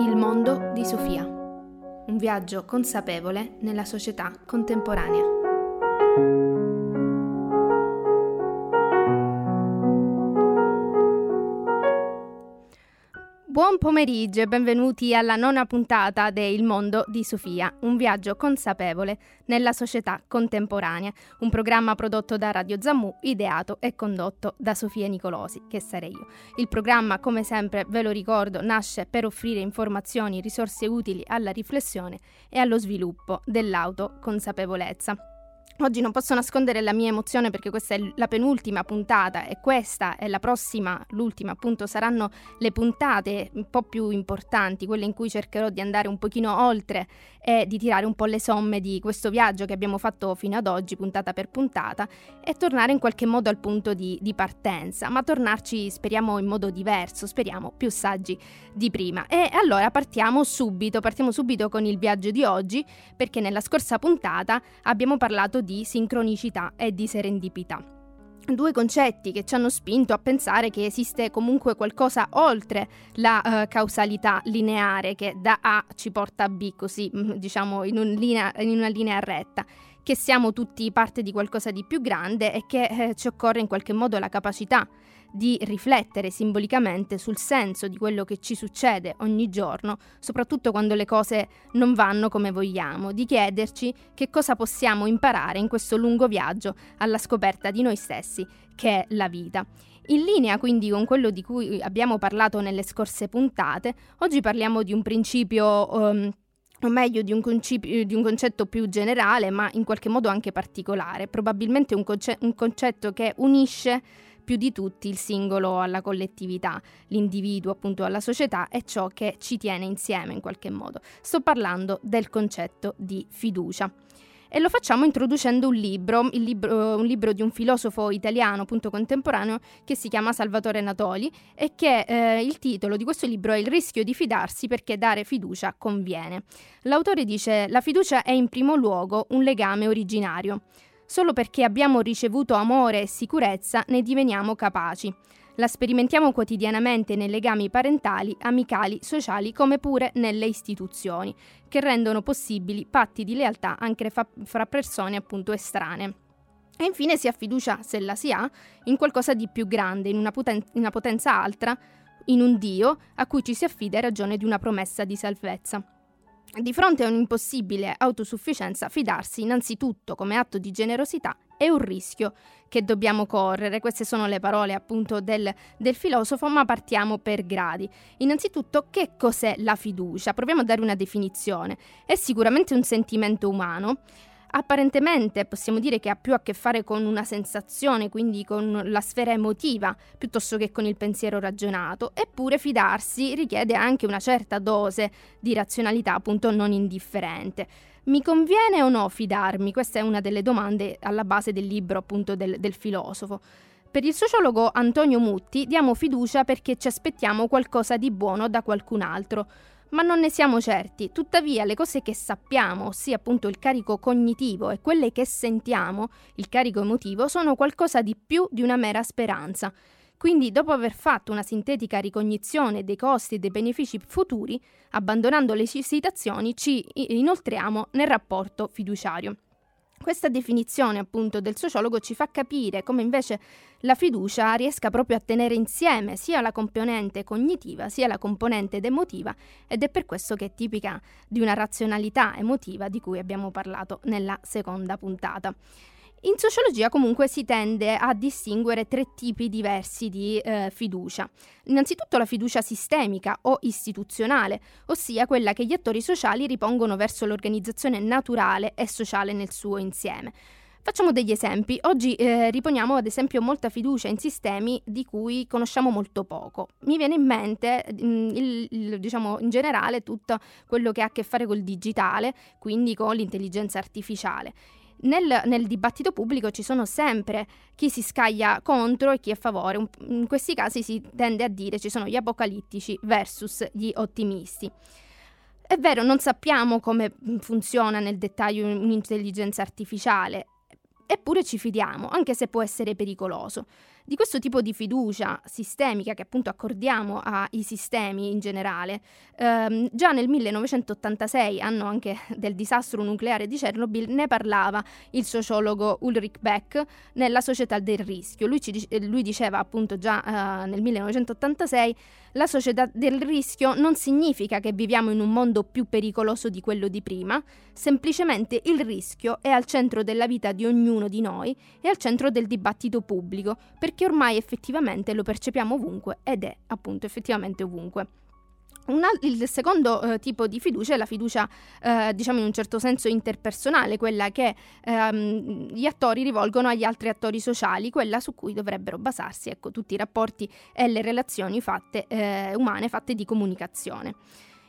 Il mondo di Sofia. Un viaggio consapevole nella società contemporanea. Pomeriggio e benvenuti alla nona puntata de Il mondo di Sofia, un viaggio consapevole nella società contemporanea, un programma prodotto da Radio Zammu, ideato e condotto da Sofia Nicolosi, che sarei io. Il programma, come sempre, ve lo ricordo, nasce per offrire informazioni, risorse utili alla riflessione e allo sviluppo dell'autoconsapevolezza. Oggi non posso nascondere la mia emozione perché questa è la penultima puntata e questa è la prossima, l'ultima appunto, saranno le puntate un po' più importanti, quelle in cui cercherò di andare un pochino oltre e di tirare un po' le somme di questo viaggio che abbiamo fatto fino ad oggi, puntata per puntata, e tornare in qualche modo al punto di, di partenza, ma tornarci speriamo in modo diverso, speriamo più saggi di prima. E allora partiamo subito, partiamo subito con il viaggio di oggi perché nella scorsa puntata abbiamo parlato di di sincronicità e di serendipità. Due concetti che ci hanno spinto a pensare che esiste comunque qualcosa oltre la uh, causalità lineare che da A ci porta a B, così mm, diciamo in, un linea, in una linea retta che siamo tutti parte di qualcosa di più grande e che eh, ci occorre in qualche modo la capacità di riflettere simbolicamente sul senso di quello che ci succede ogni giorno, soprattutto quando le cose non vanno come vogliamo, di chiederci che cosa possiamo imparare in questo lungo viaggio alla scoperta di noi stessi, che è la vita. In linea quindi con quello di cui abbiamo parlato nelle scorse puntate, oggi parliamo di un principio um, o meglio di un, concip- di un, concetto più generale, ma in qualche modo anche particolare, probabilmente un, conce- un concetto che unisce più di tutti il singolo alla collettività, l'individuo appunto alla società è ciò che ci tiene insieme in qualche modo. Sto parlando del concetto di fiducia. E lo facciamo introducendo un libro, libro, un libro di un filosofo italiano appunto contemporaneo che si chiama Salvatore Natoli e che eh, il titolo di questo libro è Il rischio di fidarsi perché dare fiducia conviene. L'autore dice la fiducia è in primo luogo un legame originario. Solo perché abbiamo ricevuto amore e sicurezza ne diveniamo capaci. La sperimentiamo quotidianamente nei legami parentali, amicali, sociali, come pure nelle istituzioni, che rendono possibili patti di lealtà anche fra, fra persone appunto estranee. E infine si ha fiducia, se la si ha, in qualcosa di più grande, in una, poten- in una potenza altra, in un Dio a cui ci si affida in ragione di una promessa di salvezza. Di fronte a un'impossibile autosufficienza, fidarsi innanzitutto come atto di generosità è un rischio che dobbiamo correre. Queste sono le parole appunto del, del, filosofo, ma partiamo per gradi. Innanzitutto, che cos'è la fiducia? Proviamo a dare una definizione. È sicuramente un sentimento umano apparentemente possiamo dire che ha più a che fare con una sensazione, quindi con la sfera emotiva, piuttosto che con il pensiero ragionato, eppure fidarsi richiede anche una certa dose di razionalità, appunto non indifferente. Mi conviene o no fidarmi? Questa è una delle domande alla base del libro appunto del, del filosofo. Per il sociologo Antonio Mutti diamo fiducia perché ci aspettiamo qualcosa di buono da qualcun altro ma non ne siamo certi. Tuttavia, le cose che sappiamo, ossia appunto il carico cognitivo e quelle che sentiamo, il carico emotivo, sono qualcosa di più di una mera speranza. Quindi, dopo aver fatto una sintetica ricognizione dei costi e dei benefici futuri, abbandonando le esitazioni, ci inoltriamo nel rapporto fiduciario. Questa definizione appunto del sociologo ci fa capire come invece la fiducia riesca proprio a tenere insieme sia la componente cognitiva sia la componente emotiva ed è per questo che è tipica di una razionalità emotiva di cui abbiamo parlato nella seconda puntata. In sociologia comunque si tende a distinguere tre tipi diversi di eh, fiducia. Innanzitutto la fiducia sistemica o istituzionale, ossia quella che gli attori sociali ripongono verso l'organizzazione naturale e sociale nel suo insieme. Facciamo degli esempi. Oggi eh, riponiamo ad esempio molta fiducia in sistemi di cui conosciamo molto poco. Mi viene in mente, mh, mm, il, il, diciamo in generale, tutto quello che ha a che fare col digitale, quindi con l'intelligenza artificiale. Nel, nel, dibattito pubblico ci sono sempre chi si scaglia contro e chi è a favore. In questi casi si tende a dire ci sono gli apocalittici versus gli ottimisti. È vero, non sappiamo come funziona nel dettaglio un'intelligenza artificiale. eppure ci fidiamo, anche se può essere pericoloso. Di questo tipo di fiducia sistemica che appunto accordiamo ai sistemi in generale, ehm, già nel 1986, anno anche del disastro nucleare di Chernobyl, ne parlava il sociologo Ulrich Beck nella Società del Rischio. Lui, ci, lui diceva appunto già eh, nel 1986 la società del rischio non significa che viviamo in un mondo più pericoloso di quello di prima, semplicemente il rischio è al centro della vita di ognuno di noi e al centro del dibattito pubblico, perché ormai effettivamente lo percepiamo ovunque ed è appunto effettivamente ovunque. Una, il secondo eh, tipo di fiducia è la fiducia, eh, diciamo in un certo senso interpersonale, quella che ehm, gli attori rivolgono agli altri attori sociali, quella su cui dovrebbero basarsi ecco, tutti i rapporti e le relazioni fatte, eh, umane fatte di comunicazione.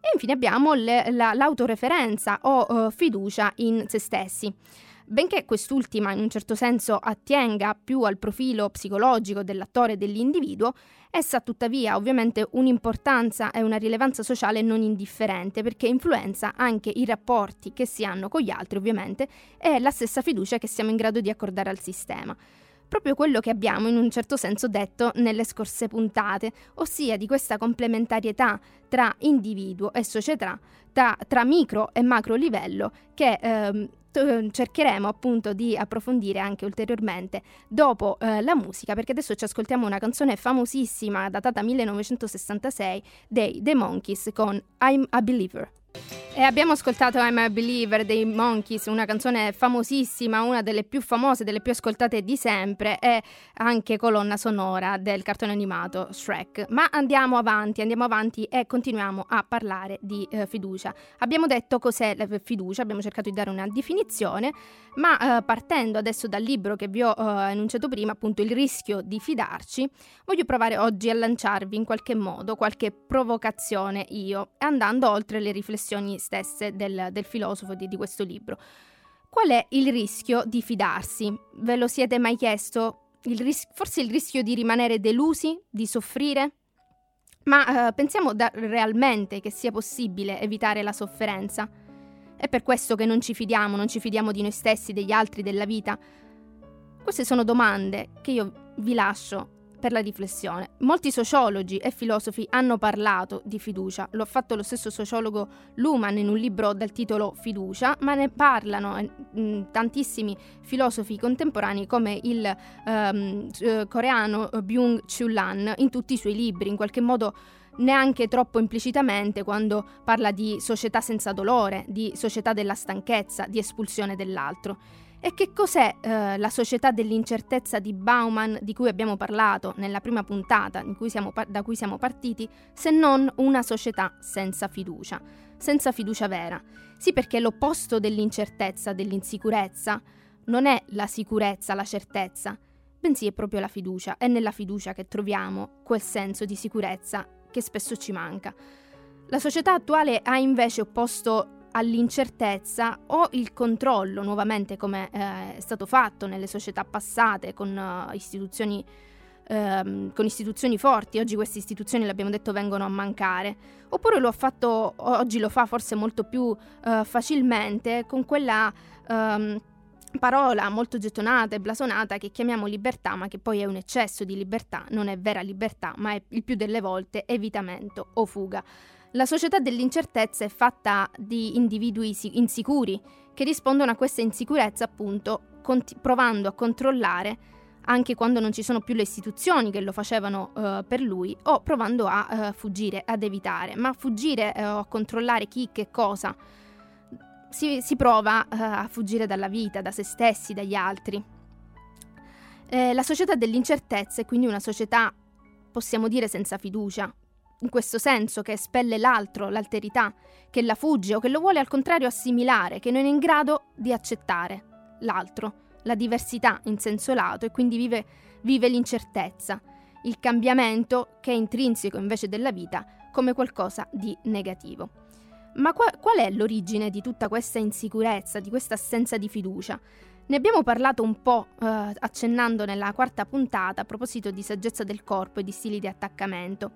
E infine abbiamo le, la, l'autoreferenza o fiducia in se stessi. Benché quest'ultima in un certo senso attenga più al profilo psicologico dell'attore e dell'individuo, essa ha tuttavia ovviamente un'importanza e una rilevanza sociale non indifferente perché influenza anche i rapporti che si hanno con gli altri ovviamente e la stessa fiducia che siamo in grado di accordare al sistema. Proprio quello che abbiamo in un certo senso detto nelle scorse puntate, ossia di questa complementarietà tra individuo e società, tra, tra micro e macro livello che ehm, cercheremo appunto di approfondire anche ulteriormente dopo eh, la musica, perché adesso ci ascoltiamo una canzone famosissima datata 1966 dei The Monkeys con I'm a Believer. E abbiamo ascoltato I'm a Believer dei Monkeys, una canzone famosissima, una delle più famose, delle più ascoltate di sempre e anche colonna sonora del cartone animato Shrek. Ma andiamo avanti, andiamo avanti e continuiamo a parlare di eh, fiducia. Abbiamo detto cos'è la fiducia, abbiamo cercato di dare una definizione, ma eh, partendo adesso dal libro che vi ho eh, enunciato prima, appunto il rischio di fidarci, voglio provare oggi a lanciarvi in qualche modo qualche provocazione io, andando oltre le riflessioni stesse del, del filosofo di, di questo libro. Qual è il rischio di fidarsi? Ve lo siete mai chiesto? Il ris- forse il rischio di rimanere delusi, di soffrire? Ma eh, pensiamo da- realmente che sia possibile evitare la sofferenza? È per questo che non ci fidiamo, non ci fidiamo di noi stessi, degli altri, della vita? Queste sono domande che io vi lascio per la riflessione. Molti sociologi e filosofi hanno parlato di fiducia, lo ha fatto lo stesso sociologo Luhmann in un libro dal titolo Fiducia, ma ne parlano eh, tantissimi filosofi contemporanei come il ehm, eh, coreano Byung-Chul Lan in tutti i suoi libri, in qualche modo neanche troppo implicitamente quando parla di società senza dolore, di società della stanchezza, di espulsione dell'altro. E che cos'è eh, la società dell'incertezza di Bauman di cui abbiamo parlato nella prima puntata cui par- da cui siamo partiti, se non una società senza fiducia, senza fiducia vera? Sì, perché l'opposto dell'incertezza, dell'insicurezza, non è la sicurezza, la certezza, bensì è proprio la fiducia. È nella fiducia che troviamo quel senso di sicurezza che spesso ci manca. La società attuale ha invece opposto all'incertezza o il controllo, nuovamente come eh, è stato fatto nelle società passate con uh, istituzioni ehm, con istituzioni forti, oggi queste istituzioni l'abbiamo detto vengono a mancare, oppure lo ha fatto, oggi lo fa forse molto più uh, facilmente con quella um, parola molto gettonata e blasonata che chiamiamo libertà, ma che poi è un eccesso di libertà, non è vera libertà, ma è il più delle volte evitamento o fuga. La società dell'incertezza è fatta di individui insicuri che rispondono a questa insicurezza appunto cont- provando a controllare anche quando non ci sono più le istituzioni che lo facevano uh, per lui o provando a uh, fuggire, ad evitare. Ma fuggire uh, o controllare chi, che cosa, si, si prova a fuggire dalla vita, da se stessi, dagli altri. Eh, la società dell'incertezza è quindi una società, possiamo dire, senza fiducia, in questo senso che espelle l'altro, l'alterità, che la fugge o che lo vuole al contrario assimilare, che non è in grado di accettare l'altro, la diversità in senso lato e quindi vive, vive l'incertezza, il cambiamento che è intrinseco invece della vita come qualcosa di negativo. Ma qua, qual è l'origine di tutta questa insicurezza, di questa assenza di fiducia? Ne abbiamo parlato un po' eh, accennando nella quarta puntata a proposito di saggezza del corpo e di stili di attaccamento.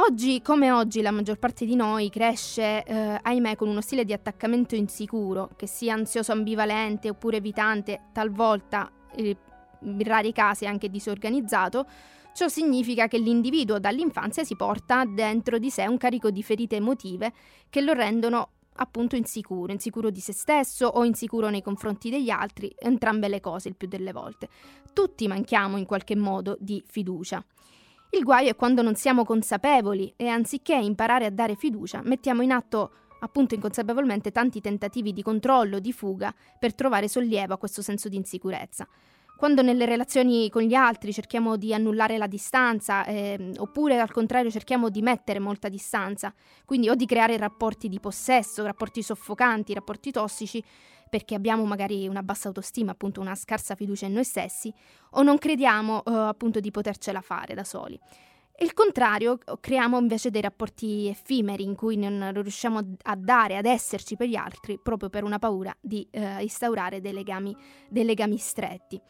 Oggi, come oggi, la maggior parte di noi cresce, eh, ahimè, con uno stile di attaccamento insicuro, che sia ansioso ambivalente oppure evitante, talvolta, eh, in rari casi anche disorganizzato, ciò significa che l'individuo dall'infanzia si porta dentro di sé un carico di ferite emotive che lo rendono appunto insicuro, insicuro di se stesso o insicuro nei confronti degli altri, entrambe le cose il più delle volte. Tutti manchiamo in qualche modo di fiducia. Il guaio è quando non siamo consapevoli e anziché imparare a dare fiducia, mettiamo in atto appunto inconsapevolmente tanti tentativi di controllo, di fuga, per trovare sollievo a questo senso di insicurezza. Quando nelle relazioni con gli altri cerchiamo di annullare la distanza, eh, oppure al contrario cerchiamo di mettere molta distanza, quindi o di creare rapporti di possesso, rapporti soffocanti, rapporti tossici, perché abbiamo magari una bassa autostima, appunto una scarsa fiducia in noi stessi, o non crediamo eh, appunto di potercela fare da soli. E il contrario, creiamo invece dei rapporti effimeri in cui non riusciamo a dare, ad esserci per gli altri, proprio per una paura di eh, instaurare dei legami, dei legami stretti.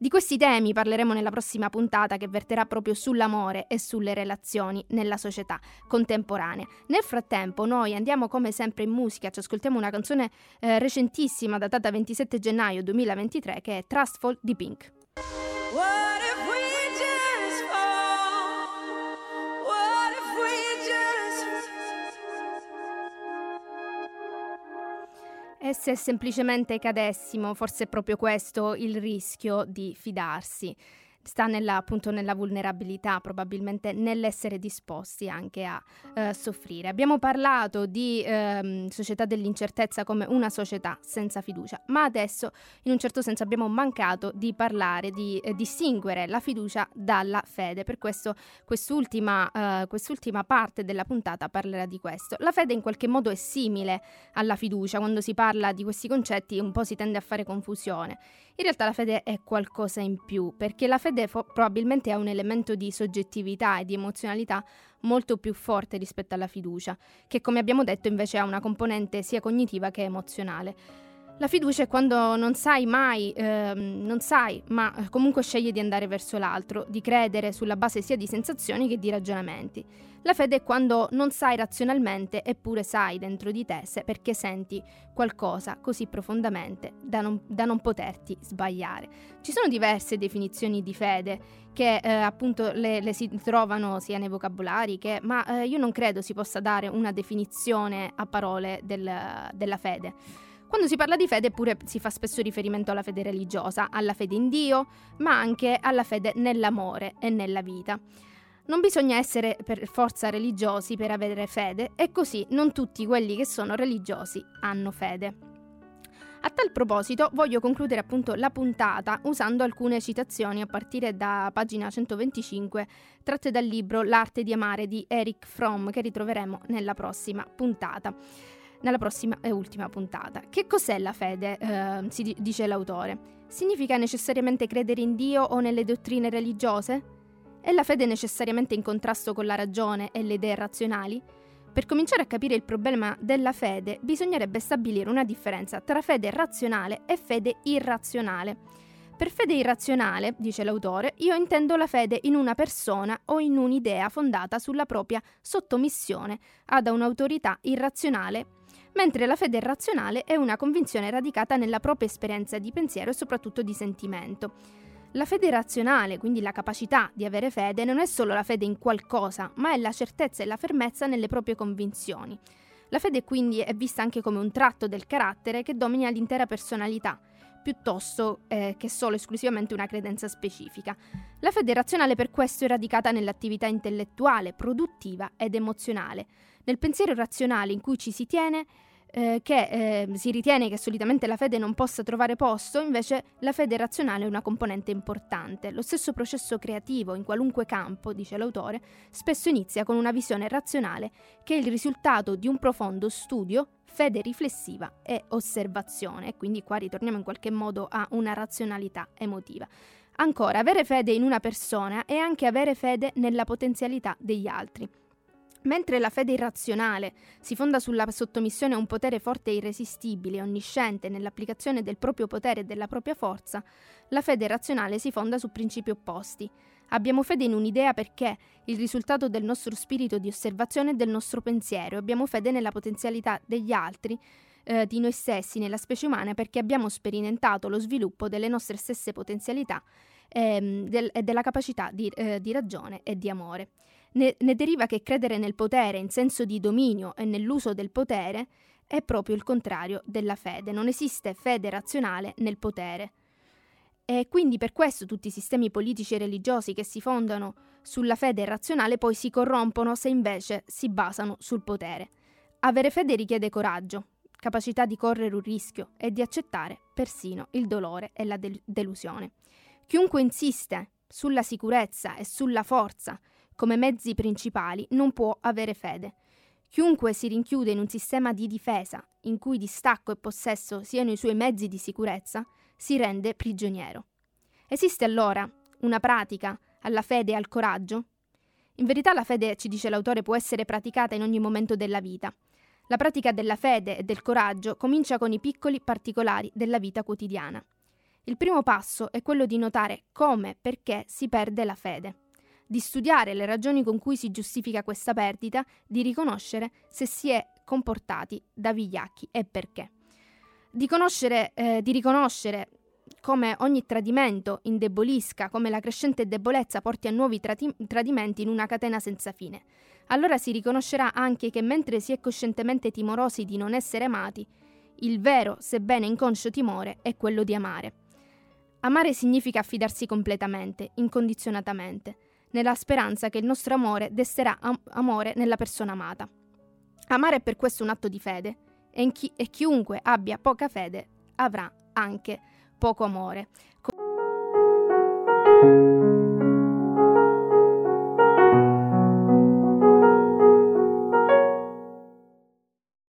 Di questi temi parleremo nella prossima puntata che verterà proprio sull'amore e sulle relazioni nella società contemporanea. Nel frattempo noi andiamo come sempre in musica, ci ascoltiamo una canzone eh, recentissima datata 27 gennaio 2023 che è Trustful di Pink. E se semplicemente cadessimo, forse è proprio questo il rischio di fidarsi sta nella, appunto nella vulnerabilità, probabilmente nell'essere disposti anche a eh, soffrire. Abbiamo parlato di ehm, società dell'incertezza come una società senza fiducia, ma adesso in un certo senso abbiamo mancato di parlare, di eh, distinguere la fiducia dalla fede. Per questo quest'ultima, eh, quest'ultima parte della puntata parlerà di questo. La fede in qualche modo è simile alla fiducia, quando si parla di questi concetti un po' si tende a fare confusione. In realtà la fede è qualcosa in più, perché la fede fo- probabilmente ha un elemento di soggettività e di emozionalità molto più forte rispetto alla fiducia, che come abbiamo detto invece ha una componente sia cognitiva che emozionale. La fiducia è quando non sai mai, ehm, non sai, ma comunque scegli di andare verso l'altro, di credere sulla base sia di sensazioni che di ragionamenti. La fede è quando non sai razionalmente, eppure sai dentro di te se perché senti qualcosa così profondamente da non, da non poterti sbagliare. Ci sono diverse definizioni di fede che eh, appunto le, le, si trovano sia nei vocabolari che, ma eh, io non credo si possa dare una definizione a parole del, della fede. Quando si parla di fede pure si fa spesso riferimento alla fede religiosa, alla fede in Dio, ma anche alla fede nell'amore e nella vita. Non bisogna essere per forza religiosi per avere fede e così non tutti quelli che sono religiosi hanno fede. A tal proposito voglio concludere appunto la puntata usando alcune citazioni a partire da pagina 125 tratte dal libro L'arte di amare di Eric Fromm che ritroveremo nella prossima puntata nella prossima e ultima puntata. Che cos'è la fede? Eh, si dice l'autore. Significa necessariamente credere in Dio o nelle dottrine religiose? È la fede necessariamente in contrasto con la ragione e le idee razionali? Per cominciare a capire il problema della fede, bisognerebbe stabilire una differenza tra fede razionale e fede irrazionale. Per fede irrazionale, dice l'autore, io intendo la fede in una persona o in un'idea fondata sulla propria sottomissione ad un'autorità irrazionale mentre la fede razionale è una convinzione radicata nella propria esperienza di pensiero e soprattutto di sentimento. La fede razionale, quindi la capacità di avere fede, non è solo la fede in qualcosa, ma è la certezza e la fermezza nelle proprie convinzioni. La fede quindi è vista anche come un tratto del carattere che domina l'intera personalità, piuttosto eh, che solo esclusivamente una credenza specifica. La fede razionale per questo è radicata nell'attività intellettuale, produttiva ed emozionale, nel pensiero razionale in cui ci si tiene eh, che eh, si ritiene che solitamente la fede non possa trovare posto, invece la fede razionale è una componente importante. Lo stesso processo creativo in qualunque campo, dice l'autore, spesso inizia con una visione razionale che è il risultato di un profondo studio, fede riflessiva e osservazione. E quindi qua ritorniamo in qualche modo a una razionalità emotiva. Ancora, avere fede in una persona è anche avere fede nella potenzialità degli altri. Mentre la fede irrazionale si fonda sulla sottomissione a un potere forte e irresistibile, onnisciente nell'applicazione del proprio potere e della propria forza, la fede razionale si fonda su principi opposti. Abbiamo fede in un'idea perché il risultato del nostro spirito di osservazione e del nostro pensiero, abbiamo fede nella potenzialità degli altri, eh, di noi stessi, nella specie umana, perché abbiamo sperimentato lo sviluppo delle nostre stesse potenzialità ehm, del, e della capacità di, eh, di ragione e di amore. Ne, ne deriva che credere nel potere in senso di dominio e nell'uso del potere è proprio il contrario della fede. Non esiste fede razionale nel potere. E quindi per questo tutti i sistemi politici e religiosi che si fondano sulla fede razionale poi si corrompono se invece si basano sul potere. Avere fede richiede coraggio, capacità di correre un rischio e di accettare persino il dolore e la delusione. Chiunque insiste sulla sicurezza e sulla forza come mezzi principali non può avere fede. Chiunque si rinchiude in un sistema di difesa in cui distacco e possesso siano i suoi mezzi di sicurezza, si rende prigioniero. Esiste allora una pratica alla fede e al coraggio? In verità la fede, ci dice l'autore, può essere praticata in ogni momento della vita. La pratica della fede e del coraggio comincia con i piccoli particolari della vita quotidiana. Il primo passo è quello di notare come e perché si perde la fede di studiare le ragioni con cui si giustifica questa perdita, di riconoscere se si è comportati da vigliacchi e perché. Di, eh, di riconoscere come ogni tradimento indebolisca, come la crescente debolezza porti a nuovi trati- tradimenti in una catena senza fine. Allora si riconoscerà anche che mentre si è coscientemente timorosi di non essere amati, il vero, sebbene inconscio timore è quello di amare. Amare significa affidarsi completamente, incondizionatamente nella speranza che il nostro amore desterà am- amore nella persona amata. Amare è per questo un atto di fede e, chi- e chiunque abbia poca fede avrà anche poco amore. Co-